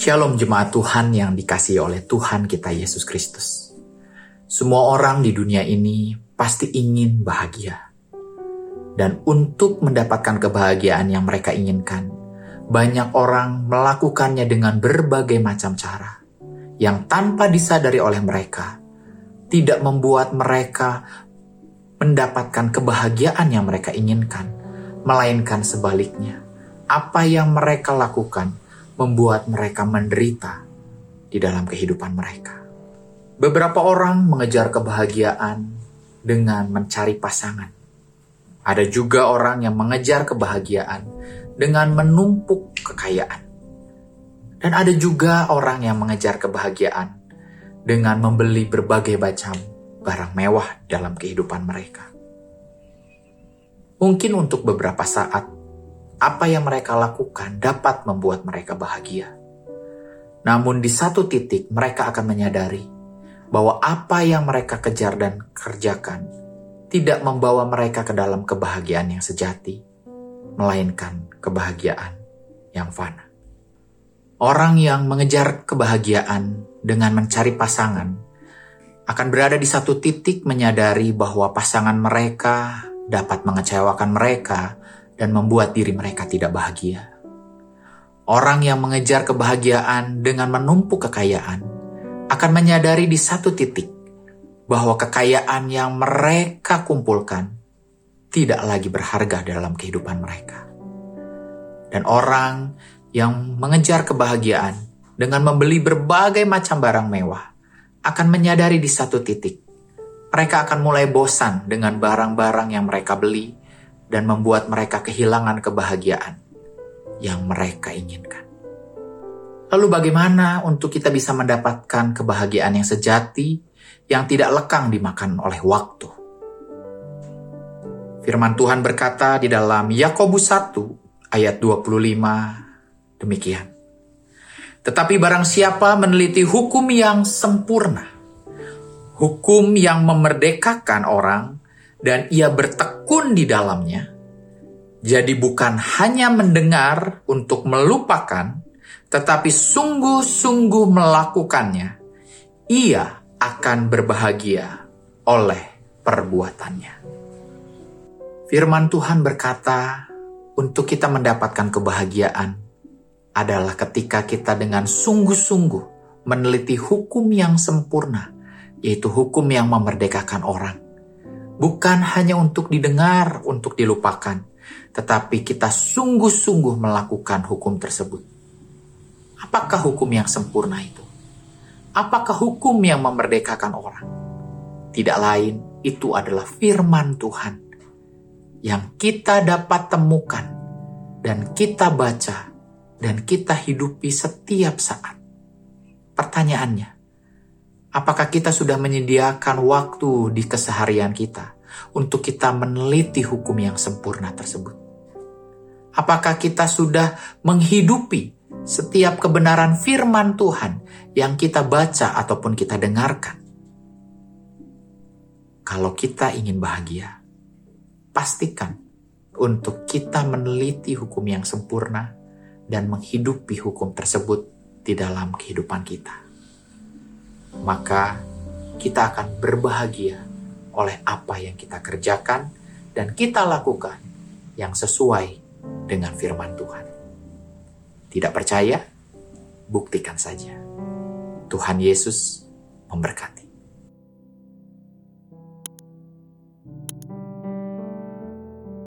Shalom jemaat Tuhan yang dikasihi oleh Tuhan kita Yesus Kristus. Semua orang di dunia ini pasti ingin bahagia. Dan untuk mendapatkan kebahagiaan yang mereka inginkan, banyak orang melakukannya dengan berbagai macam cara yang tanpa disadari oleh mereka tidak membuat mereka mendapatkan kebahagiaan yang mereka inginkan, melainkan sebaliknya. Apa yang mereka lakukan membuat mereka menderita di dalam kehidupan mereka. Beberapa orang mengejar kebahagiaan dengan mencari pasangan. Ada juga orang yang mengejar kebahagiaan dengan menumpuk kekayaan. Dan ada juga orang yang mengejar kebahagiaan dengan membeli berbagai macam barang mewah dalam kehidupan mereka. Mungkin untuk beberapa saat, apa yang mereka lakukan dapat membuat mereka bahagia. Namun, di satu titik mereka akan menyadari bahwa apa yang mereka kejar dan kerjakan tidak membawa mereka ke dalam kebahagiaan yang sejati, melainkan kebahagiaan yang fana. Orang yang mengejar kebahagiaan dengan mencari pasangan akan berada di satu titik menyadari bahwa pasangan mereka dapat mengecewakan mereka dan membuat diri mereka tidak bahagia. Orang yang mengejar kebahagiaan dengan menumpuk kekayaan akan menyadari di satu titik bahwa kekayaan yang mereka kumpulkan tidak lagi berharga dalam kehidupan mereka. Dan orang yang mengejar kebahagiaan dengan membeli berbagai macam barang mewah akan menyadari di satu titik mereka akan mulai bosan dengan barang-barang yang mereka beli dan membuat mereka kehilangan kebahagiaan yang mereka inginkan. Lalu bagaimana untuk kita bisa mendapatkan kebahagiaan yang sejati yang tidak lekang dimakan oleh waktu? Firman Tuhan berkata di dalam Yakobus 1 ayat 25 demikian. Tetapi barang siapa meneliti hukum yang sempurna, hukum yang memerdekakan orang, dan ia bertekun di dalamnya, jadi bukan hanya mendengar untuk melupakan, tetapi sungguh-sungguh melakukannya, ia akan berbahagia oleh perbuatannya. Firman Tuhan berkata, untuk kita mendapatkan kebahagiaan adalah ketika kita dengan sungguh-sungguh meneliti hukum yang sempurna, yaitu hukum yang memerdekakan orang. Bukan hanya untuk didengar, untuk dilupakan, tetapi kita sungguh-sungguh melakukan hukum tersebut Apakah hukum yang sempurna itu? Apakah hukum yang memerdekakan orang? Tidak lain, itu adalah firman Tuhan yang kita dapat temukan dan kita baca dan kita hidupi setiap saat. Pertanyaannya, apakah kita sudah menyediakan waktu di keseharian kita untuk kita meneliti hukum yang sempurna tersebut? Apakah kita sudah menghidupi setiap kebenaran firman Tuhan yang kita baca ataupun kita dengarkan. Kalau kita ingin bahagia, pastikan untuk kita meneliti hukum yang sempurna dan menghidupi hukum tersebut di dalam kehidupan kita. Maka kita akan berbahagia oleh apa yang kita kerjakan dan kita lakukan yang sesuai dengan firman Tuhan. Tidak percaya? Buktikan saja. Tuhan Yesus memberkati.